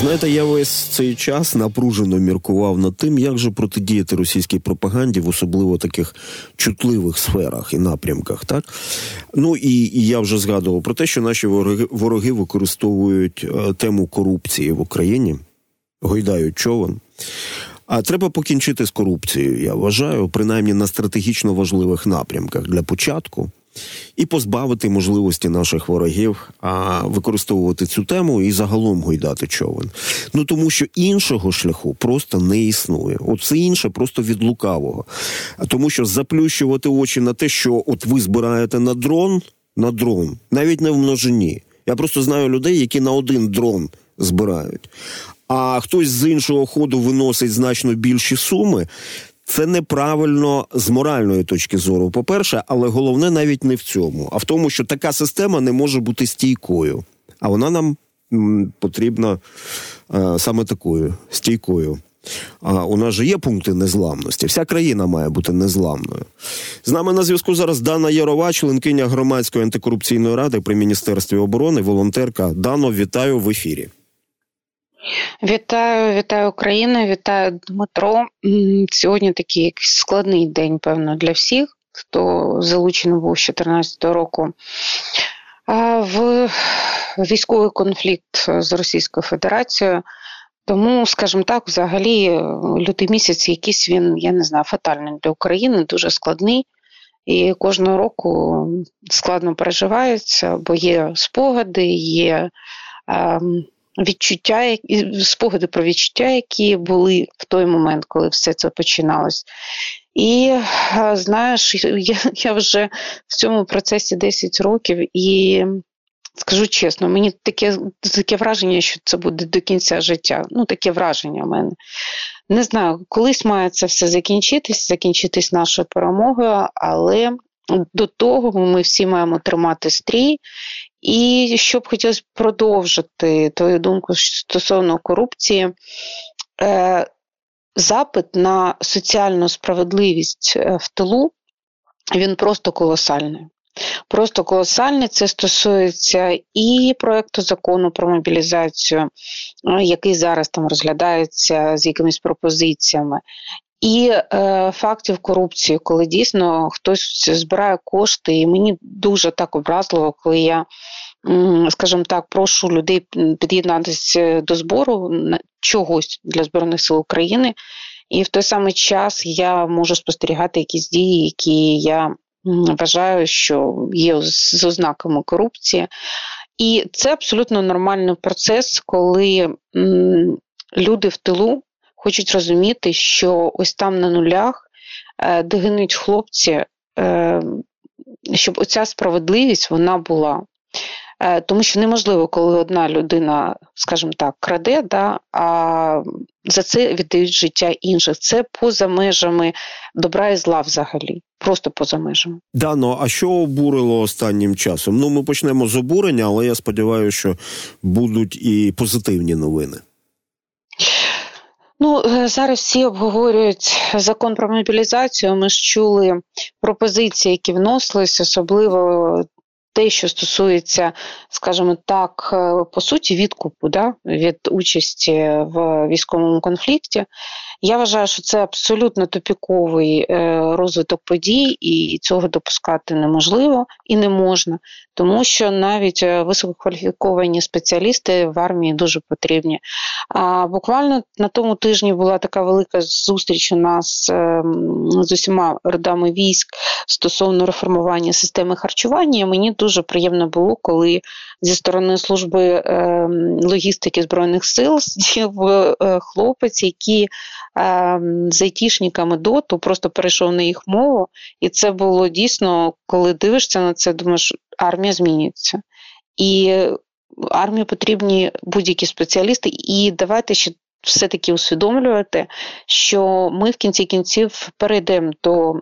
Знаєте, я весь цей час напружено міркував над тим, як же протидіяти російській пропаганді в особливо таких чутливих сферах і напрямках. Так ну і, і я вже згадував про те, що наші вороги вороги використовують е, тему корупції в Україні, гойдають човен. А треба покінчити з корупцією. Я вважаю, принаймні на стратегічно важливих напрямках для початку і позбавити можливості наших ворогів а, використовувати цю тему і загалом гойдати човен. Ну тому що іншого шляху просто не існує. Все інше просто від лукавого. Тому, що заплющувати очі на те, що от ви збираєте на дрон, на дрон, навіть не в множині. Я просто знаю людей, які на один дрон збирають. А хтось з іншого ходу виносить значно більші суми. Це неправильно з моральної точки зору. По перше, але головне навіть не в цьому, а в тому, що така система не може бути стійкою, а вона нам потрібна е, саме такою стійкою. А у нас же є пункти незламності. Вся країна має бути незламною. З нами на зв'язку зараз Дана Ярова, членкиня громадської антикорупційної ради при міністерстві оборони, волонтерка. Дано, вітаю в ефірі. Вітаю, вітаю Україну, вітаю Дмитро. Сьогодні такий складний день, певно, для всіх, хто залучений був з 2014 року в військовий конфлікт з Російською Федерацією. Тому, скажімо так, взагалі, лютий місяць, якийсь він, я не знаю, фатальний для України, дуже складний. І кожного року складно переживається, бо є спогади, є. Ем, відчуття, спогади про відчуття, які були в той момент, коли все це починалось. І знаєш, я, я вже в цьому процесі 10 років і. Скажу чесно, мені таке таке враження, що це буде до кінця життя. Ну, таке враження в мене. Не знаю, колись має це все закінчитись, закінчитись нашою перемогою, але до того ми всі маємо тримати стрій і що б хотілося продовжити твою думку стосовно корупції, е, запит на соціальну справедливість е, в тилу він просто колосальний. Просто колосальний. Це стосується і проєкту закону про мобілізацію, е, який зараз там розглядається з якимись пропозиціями, і е, фактів корупції, коли дійсно хтось збирає кошти, і мені дуже так образливо, коли я, скажімо так, прошу людей під'єднатися до збору чогось для збройних сил України, і в той самий час я можу спостерігати якісь дії, які я вважаю, що є з ознаками корупції. І це абсолютно нормальний процес, коли люди в тилу хочуть розуміти, що ось там на нулях, е, де гинуть хлопці, е, щоб оця справедливість вона була. Е, тому що неможливо, коли одна людина, скажімо так, краде, да, а за це віддають життя інших. Це поза межами добра і зла взагалі, просто поза межами. Дано, ну, а що обурило останнім часом? Ну, ми почнемо з обурення, але я сподіваюся, що будуть і позитивні новини. Ну е, зараз всі обговорюють закон про мобілізацію. Ми ж чули пропозиції, які вносились, особливо те, що стосується, скажімо так, е, по суті, відкупу да, від участі в військовому конфлікті. Я вважаю, що це абсолютно топіковий е, розвиток подій, і цього допускати неможливо і не можна, тому що навіть е, висококваліфіковані спеціалісти в армії дуже потрібні. А буквально на тому тижні була така велика зустріч у нас ем, з усіма родами військ стосовно реформування системи харчування. Мені дуже приємно було, коли зі сторони служби ем, логістики збройних сил е, хлопець, який з айтішниками доту просто перейшов на їх мову, і це було дійсно, коли дивишся на це, думаєш, армія змінюється. І армії потрібні будь-які спеціалісти, і давайте ще все-таки усвідомлювати, що ми в кінці кінців перейдемо до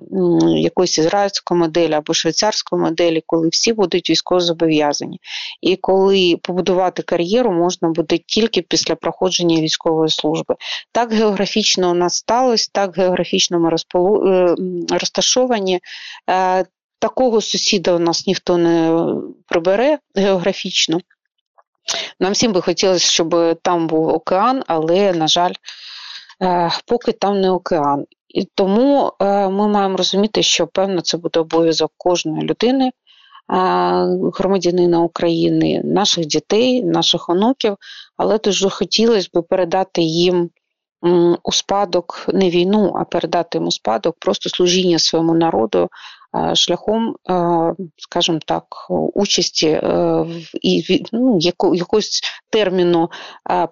якоїсь ізраїльської моделі або швейцарської моделі, коли всі будуть військово зобов'язані. І коли побудувати кар'єру можна буде тільки після проходження військової служби. Так географічно у нас сталося, так географічно ми. Е, розташовані. Е, такого сусіда у нас ніхто не прибере географічно. Нам всім би хотілося, щоб там був океан, але, на жаль, е, поки там не океан. І тому е, ми маємо розуміти, що певно це буде обов'язок кожної людини, е, громадянина України, наших дітей, наших онуків, але дуже хотілося б передати їм у спадок не війну, а передати йому спадок, просто служіння своєму народу шляхом, скажімо так, участі і ну, якогось терміну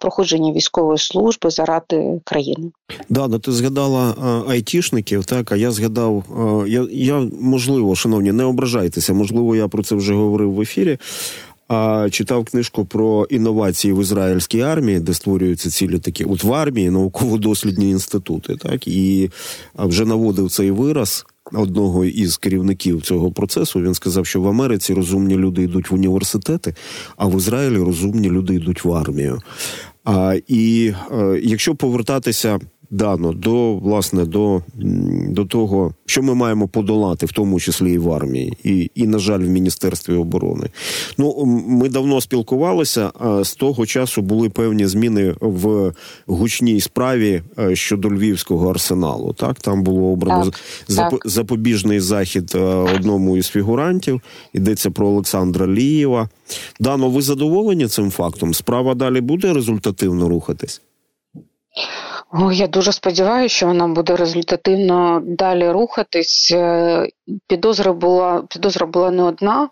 проходження військової служби заради країни. Да, ну ти згадала айтішників, так а я згадав, я я можливо, шановні, не ображайтеся, можливо, я про це вже говорив в ефірі. А читав книжку про інновації в ізраїльській армії, де створюються цілі такі от в армії науково-дослідні інститути, так і вже наводив цей вираз одного із керівників цього процесу. Він сказав, що в Америці розумні люди йдуть в університети, а в Ізраїлі розумні люди йдуть в армію. А, І е, якщо повертатися дано до власне до до того, що ми маємо подолати, в тому числі і в армії, і, і на жаль, в міністерстві оборони. Ну ми давно спілкувалися. А з того часу були певні зміни в гучній справі е, щодо львівського арсеналу. Так там було обрано так, зап... так. запобіжний захід е, одному із фігурантів. Йдеться про Олександра Лієва. Дано, ви задоволені цим фактом? Справа далі буде результативно рухатись. О, Я дуже сподіваюся, що вона буде результативно далі рухатись. Е, підозра була підозра була не одна,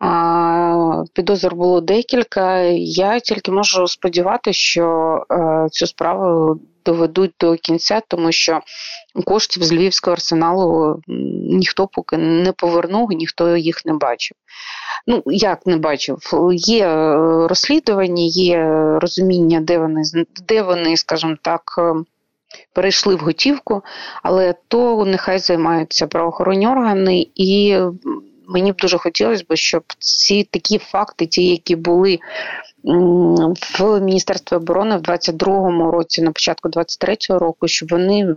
а підозр було декілька. Я тільки можу сподіватися, що е, цю справу доведуть до кінця, тому що коштів з Львівського арсеналу ніхто поки не повернув, ніхто їх не бачив. Ну, як не бачив, є е, розслідування, є розуміння, де вони, де вони, скажімо так, е, перейшли в готівку, але то нехай займаються правоохоронні органи, і мені б дуже хотілося б, щоб ці такі факти, ті, які були в Міністерстві оборони в 22-му році, на початку 23-го року, щоб вони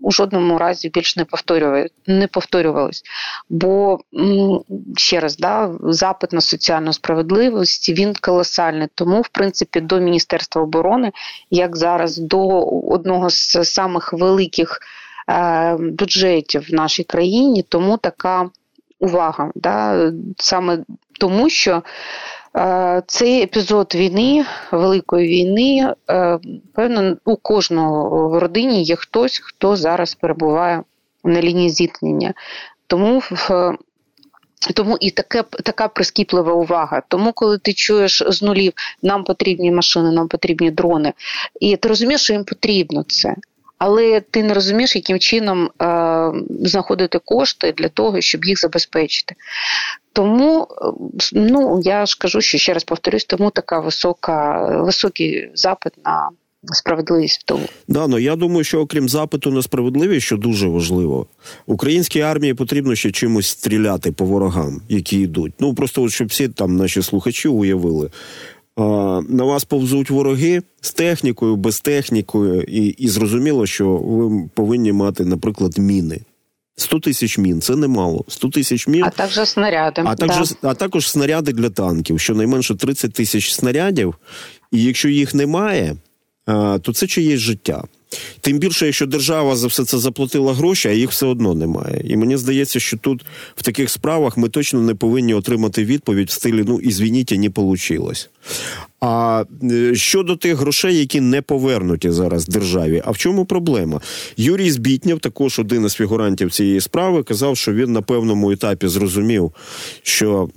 у жодному разі більш не повторювали, не повторювались. Бо ще раз, да, запит на соціальну справедливість він колосальний. Тому, в принципі, до Міністерства оборони, як зараз до одного з самих великих е, бюджетів в нашій країні, тому така увага. Да, Саме тому, що цей епізод війни, великої війни, е, певно, у кожного в родині є хтось, хто зараз перебуває на лінії зіткнення. Тому тому і таке, така прискіплива увага. Тому, коли ти чуєш з нулів, нам потрібні машини, нам потрібні дрони, і ти розумієш, що їм потрібно це. Але ти не розумієш, яким чином е, знаходити кошти для того, щоб їх забезпечити. Тому ну я ж кажу, що ще раз повторюсь, тому така висока, високий запит на справедливість в тому. Да, ну я думаю, що окрім запиту на справедливість, що дуже важливо, українській армії потрібно ще чимось стріляти по ворогам, які йдуть. Ну просто от щоб всі там наші слухачі уявили. На вас повзуть вороги з технікою, без технікою, і і зрозуміло, що ви повинні мати, наприклад, міни. 100 тисяч мін це немало. 100 тисяч мін. А також снаряди. А також, да. а також снаряди для танків, щонайменше 30 тисяч снарядів. І якщо їх немає, то це чиєсь життя. Тим більше, якщо держава за все це заплатила гроші, а їх все одно немає. І мені здається, що тут в таких справах ми точно не повинні отримати відповідь в стилі ну ізвініть, не вийшло. А е, щодо тих грошей, які не повернуті зараз державі, а в чому проблема? Юрій Збітнєв, також один із фігурантів цієї справи, казав, що він на певному етапі зрозумів, що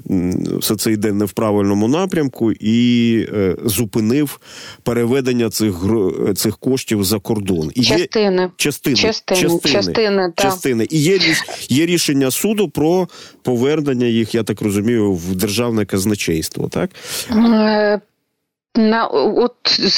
все це йде не в правильному напрямку, і е, зупинив переведення цих цих коштів за кордон. І частини. Є частини, частини, частини, частини, частини. І є є рішення суду про повернення їх, я так розумію, в державне казначейство. Так. Е, на от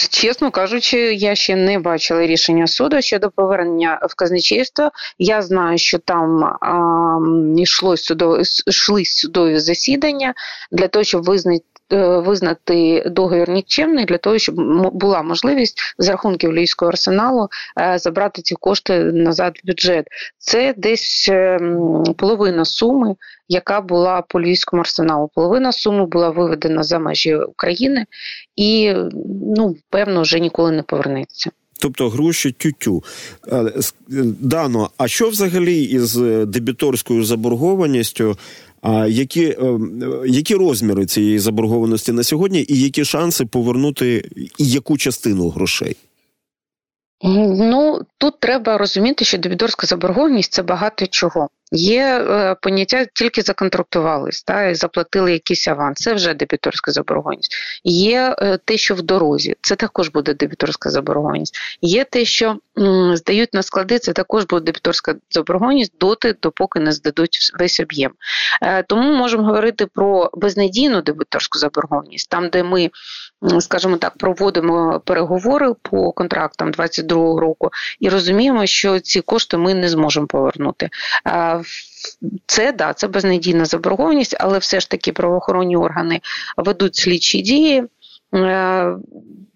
чесно кажучи, я ще не бачила рішення суду щодо повернення в казначейство. Я знаю, що там а, йшло судові йшли судові засідання для того, щоб визнати визнати договір нікчемний для того, щоб була можливість з рахунків Львівського арсеналу забрати ці кошти назад в бюджет. Це десь ем, половина суми, яка була по Львівському арсеналу. Половина суми була виведена за межі України і ну певно вже ніколи не повернеться. Тобто гроші тютю. Дано, а що взагалі із дебіторською заборгованістю? А які е, які розміри цієї заборгованості на сьогодні, і які шанси повернути яку частину грошей? Ну тут треба розуміти, що дебіторська заборгованість це багато чого. Є е, поняття тільки законтрактувались, та, і заплатили якийсь аванс, це вже дебіторська заборгованість. Є е, те, що в дорозі, це також буде дебіторська заборгованість. Є те, що здають на склади, це також буде дебіторська заборгованість доти, допоки не здадуть весь об'єм. Е, тому можемо говорити про безнадійну дебіторську заборгованість, там, де ми скажімо так, проводимо переговори по контрактам 22-го року і розуміємо, що ці кошти ми не зможемо повернути. Це да, це безнадійна заборгованість, але все ж таки правоохоронні органи ведуть слідчі дії. Е,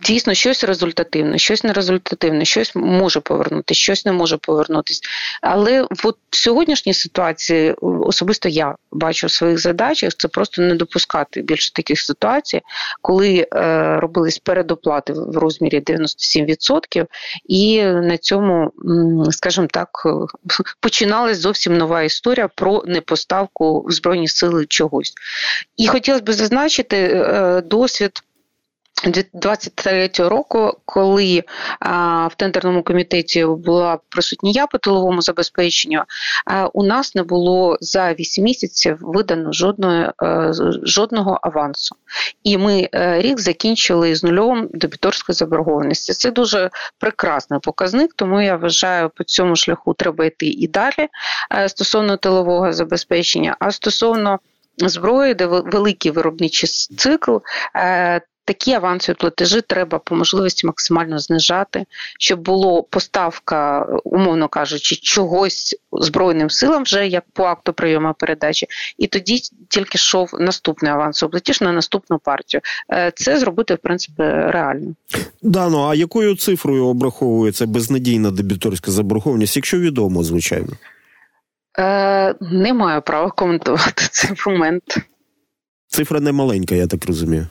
дійсно щось результативне, щось нерезультативне, щось може повернути, щось не може повернутися. Але в сьогоднішній ситуації особисто я бачу в своїх задачах це просто не допускати більше таких ситуацій, коли е, робились передоплати в розмірі 97%, і на цьому, скажімо так, починалась зовсім нова історія про непоставку в збройні сили чогось. І хотілося б зазначити е, досвід. 2023 року, коли а, в тендерному комітеті була присутня я по тиловому забезпеченню, а, у нас не було за 8 місяців видано жодної, а, е, жодного авансу. І ми е, рік закінчили з нульовим дебіторської заборгованості. Це дуже прекрасний показник, тому я вважаю, по цьому шляху треба йти і далі е, стосовно тилового забезпечення. А стосовно зброї, де великий виробничий цикл, Такі авансові платежі треба по можливості максимально знижати, щоб було поставка, умовно кажучи, чогось збройним силам, вже як по акту прийому передачі, і тоді тільки йшов наступний авансовий платіж на наступну партію. Е, це зробити в принципі реально. Да, ну а якою цифрою обраховується безнадійна дебіторська заборгованість, якщо відомо, звичайно? Е, Не маю права коментувати цей момент. Цифра не маленька, я так розумію.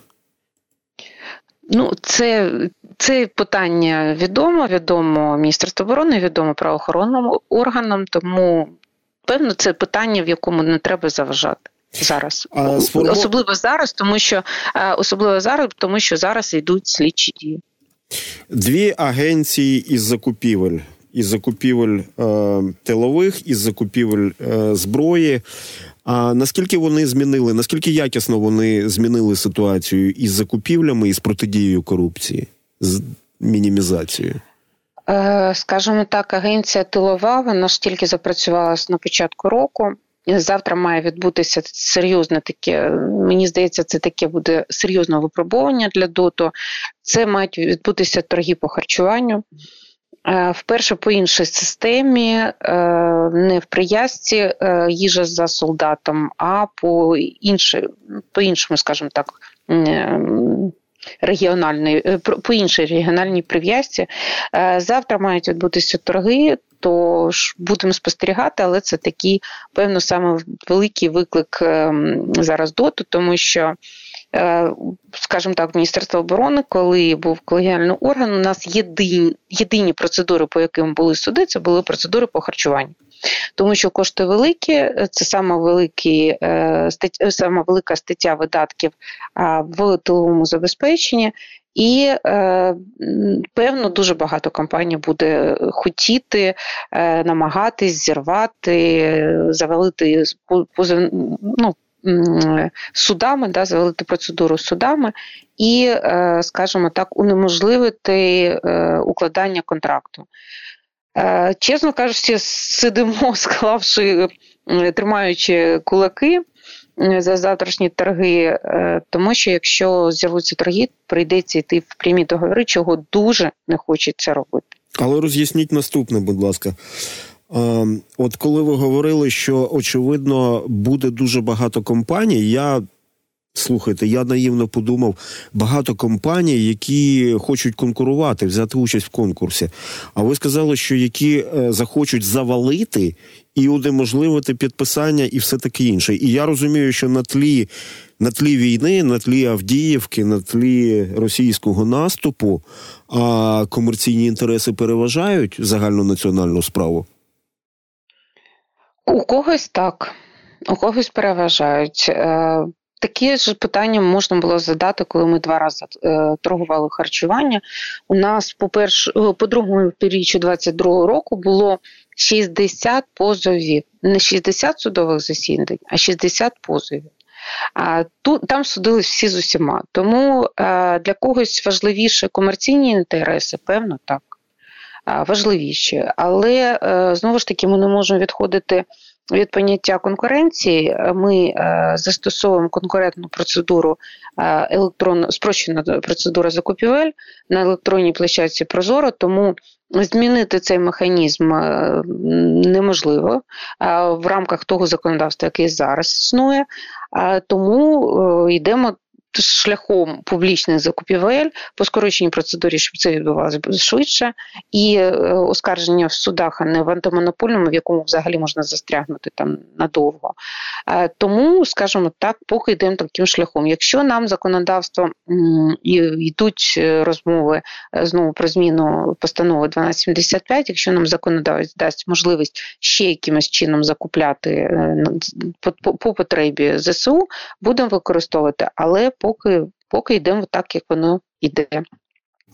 Ну, це це питання відомо, відомо Міністерству оборони, відомо правоохоронним органам, тому певно це питання, в якому не треба заважати. Зараз а, спору... особливо зараз, тому що особливо зараз, тому що зараз йдуть слідчі дії. Дві агенції із закупівель, із закупівель е, тилових, із закупівель е, зброї а наскільки вони змінили, наскільки якісно вони змінили ситуацію із закупівлями і з протидією корупції, з мінімізацією? Е, скажімо так, агенція тилова, вона ж тільки запрацювала на початку року. Завтра має відбутися серйозне таке. Мені здається, це таке буде серйозне випробування для ДОТО. Це мають відбутися торги по харчуванню. Е, вперше по іншій системі, е, не в прив'язці е, їжа за солдатом, а по іншій, по іншому, скажімо так, регіональної, по іншій регіональній прив'язці. Завтра мають відбутися торги. Тож будемо спостерігати, але це такий, певно, саме великий виклик ем, зараз доту, тому що скажімо так, Міністерства оборони, коли був колегіальний орган, у нас єдині, єдині процедури, по яким були суди, це були процедури по харчуванню. Тому що кошти великі, це саме великі, е, саме велика стаття видатків в тиловому забезпеченні, і е, певно дуже багато компаній буде хотіти намагатись зірвати, завалити ну, судами, да, завалити процедуру судами і, е, скажімо так, унеможливити е, укладання контракту. Е, чесно кажучи, сидимо, склавши, тримаючи кулаки за завтрашні торги, тому що якщо з'являться торги, прийдеться йти в прямі договори, чого дуже не хочеться робити. Але роз'ясніть наступне, будь ласка. Ем, от коли ви говорили, що очевидно буде дуже багато компаній, я Слухайте, я наївно подумав, багато компаній, які хочуть конкурувати, взяти участь в конкурсі. А ви сказали, що які е, захочуть завалити і удеможливити підписання і все таке інше. І я розумію, що на тлі на тлі війни, на тлі Авдіївки, на тлі російського наступу, а комерційні інтереси переважають загальну національну справу. У когось так, у когось переважають. Е, Такі ж питання можна було задати, коли ми два рази е, торгували харчування. У нас по перш, е, по другому півріччю 22 року було 60 позовів, не 60 судових засідань, а 60 позовів. А тут там судили всі з усіма. Тому е, для когось важливіше комерційні інтереси, певно, так. Важливіші. Але е, знову ж таки ми не можемо відходити від поняття конкуренції ми е, застосовуємо конкурентну процедуру е, електронну спрощена процедура закупівель на електронній площадці Прозоро, тому змінити цей механізм неможливо в рамках того законодавства, яке зараз існує. Тому йдемо шляхом публічних закупівель по скороченій процедурі, щоб це відбувалося швидше, і е, оскарження в судах, а не в антимонопольному, в якому взагалі можна застрягнути там надовго. Е, тому, скажімо так, поки йдемо таким шляхом. Якщо нам законодавство і йдуть е, розмови знову про зміну постанови 1275, якщо нам законодавець дасть можливість ще якимось чином закупляти по потребі ЗСУ, будемо використовувати, але поки поки йдемо так, як воно йде.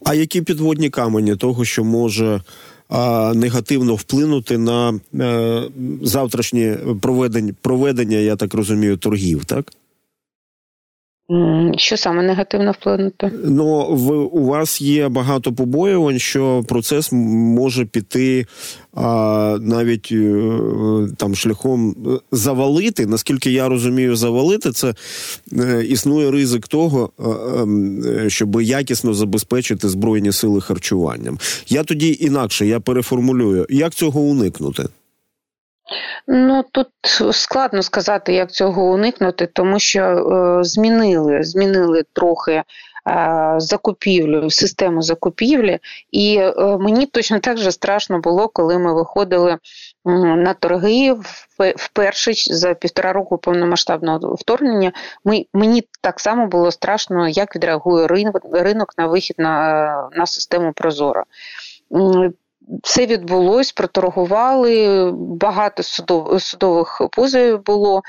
А які підводні камені того, що може а, негативно вплинути на а, завтрашнє проведення, проведення, я так розумію, торгів, так? Що саме негативно вплинути? Ну в у вас є багато побоювань, що процес може піти а, навіть е, там шляхом завалити. Наскільки я розумію, завалити це е, існує ризик того, е, щоб якісно забезпечити збройні сили харчуванням. Я тоді інакше я переформулюю, як цього уникнути. Ну тут складно сказати, як цього уникнути, тому що е, змінили змінили трохи е, закупівлю, систему закупівлі, і е, мені точно так же страшно було, коли ми виходили на торги вперше за півтора року повномасштабного вторгнення. Ми, Мені так само було страшно, як відреагує ринок, ринок на вихід на, на систему Прозоро все відбулось, проторгували, багато судов, судових позовів було.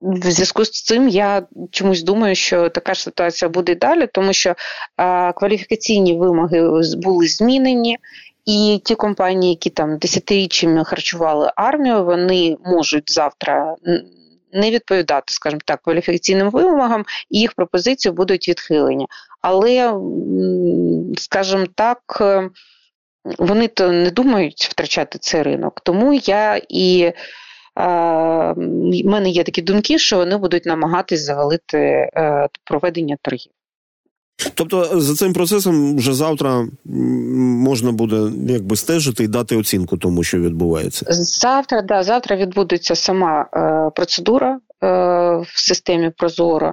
В зв'язку з цим я чомусь думаю, що така ж ситуація буде і далі, тому що а, кваліфікаційні вимоги були змінені, і ті компанії, які там десятиріччями харчували армію, вони можуть завтра не відповідати, скажімо так, кваліфікаційним вимогам, і їх пропозиції будуть відхилені. Але, скажімо так, вони то не думають втрачати цей ринок. Тому я і в мене є такі думки, що вони будуть намагатись завалити е, проведення торгів. Тобто за цим процесом вже завтра можна буде якби стежити і дати оцінку тому, що відбувається. Завтра, да, завтра відбудеться сама е, процедура е, в системі Прозоро.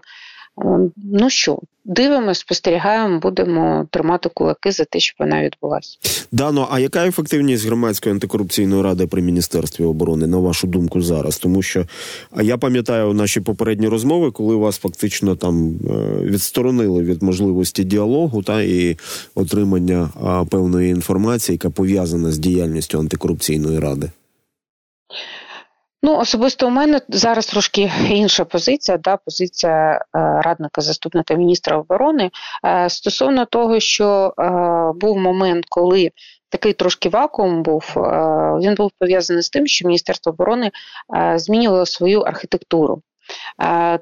Ем, ну що, дивимося, спостерігаємо, будемо тримати кулаки за те, щоб вона відбулася. Дано, а яка ефективність громадської антикорупційної ради при міністерстві оборони, на вашу думку, зараз? Тому що я пам'ятаю наші попередні розмови, коли вас фактично там е, відсторонили від можливості діалогу та і отримання певної інформації, яка пов'язана з діяльністю антикорупційної ради. Ну, особисто у мене зараз трошки інша позиція, да, позиція е, радника заступника міністра оборони. Е, стосовно того, що е, був момент, коли такий трошки вакуум був, він був пов'язаний з тим, що Міністерство оборони змінювало свою архітектуру,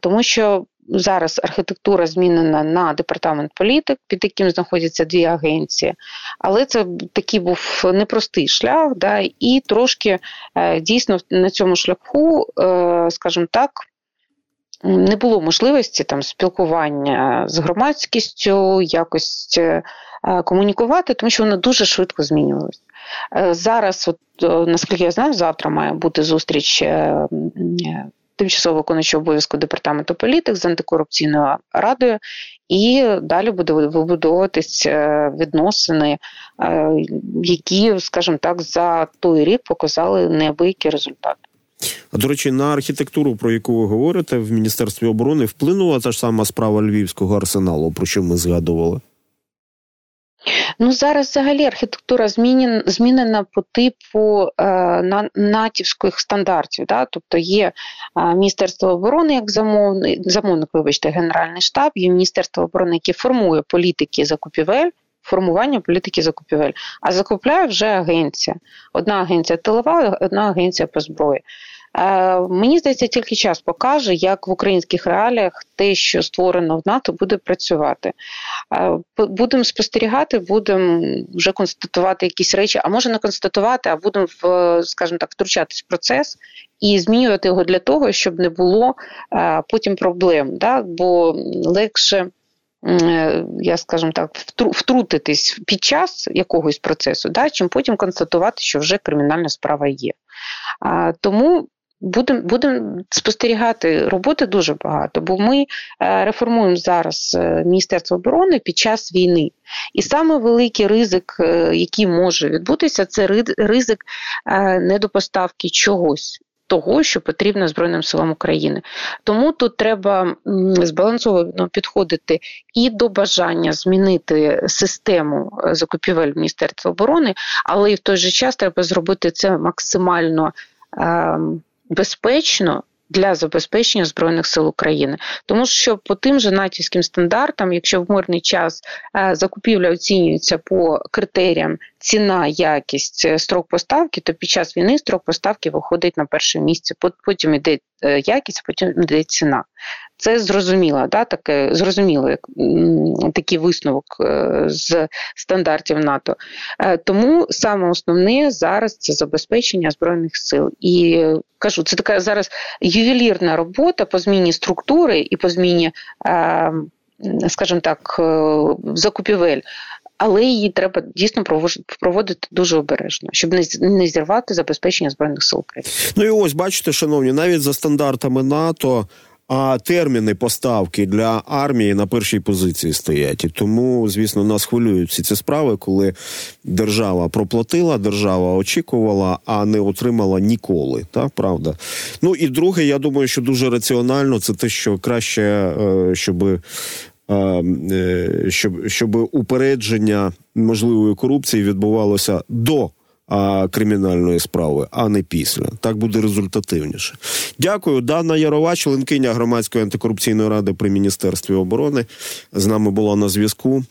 тому що зараз архітектура змінена на департамент політик, під яким знаходяться дві агенції, але це такий був непростий шлях, да, і трошки е, дійсно на цьому шляху, е, скажімо так. Не було можливості там спілкування з громадськістю, якось е, комунікувати, тому що воно дуже швидко змінювалося. Зараз, от, наскільки я знаю, завтра має бути зустріч тимчасово виконуючий обов'язку департаменту політик з антикорупційною радою, і далі буде вибудовуватись е, відносини, е, які, скажімо так, за той рік показали неабиякі результати. А до речі, на архітектуру, про яку ви говорите в міністерстві оборони, вплинула та ж сама справа львівського арсеналу, про що ми згадували. Ну зараз взагалі архітектура змінена, змінена по типу е, натівських стандартів. Да? Тобто є е, Міністерство оборони як замовник, замовник, вибачте, Генеральний штаб, є Міністерство оборони, яке формує політики закупівель. Формування політики закупівель, а закупляє вже агенція. Одна агенція тилова, одна агенція по зброї. Е, мені здається, тільки час покаже, як в українських реаліях те, що створено в НАТО, буде працювати. Е, будемо спостерігати, будемо вже констатувати якісь речі, а може не констатувати, а будемо скажімо так, втручатись в процес і змінювати його для того, щоб не було е, потім проблем. Да? Бо легше. Я скажімо так, втрутитись під час якогось процесу, да, чим потім констатувати, що вже кримінальна справа є. А, Тому Будемо будем спостерігати роботи дуже багато, бо ми е, реформуємо зараз е, Міністерство оборони під час війни. І саме великий ризик, е, який може відбутися, це ризик недопоставки чогось. Того, що потрібно Збройним силам України. Тому тут треба збалансовано підходити і до бажання змінити систему закупівель Міністерства оборони, але і в той же час треба зробити це максимально. Безпечно. Для забезпечення збройних сил України, тому що по тим же натівським стандартам, якщо в мирний час е, закупівля оцінюється по критеріям ціна, якість, е, строк поставки, то під час війни строк поставки виходить на перше місце. Потім йде е, якість, потім йде ціна. Це зрозуміло, да, таке зрозуміло, як такий висновок е, з стандартів НАТО. Тому саме основне зараз це забезпечення збройних сил. І кажу, це така зараз ювелірна робота по зміні структури і по зміні, скажімо так, закупівель але її треба дійсно проводити дуже обережно, щоб не зірвати забезпечення збройних сил України. Ну і ось бачите, шановні, навіть за стандартами НАТО. А терміни поставки для армії на першій позиції стоять, і тому, звісно, нас хвилюють всі ці справи, коли держава проплатила, держава очікувала, а не отримала ніколи. Так, правда. Ну і друге, я думаю, що дуже раціонально це те, що краще, е, щоб Е, щоб щоб упередження можливої корупції відбувалося до кримінальної справи, а не після. Так буде результативніше. Дякую. Дана Ярова, членкиня громадської антикорупційної ради при міністерстві оборони, з нами була на зв'язку.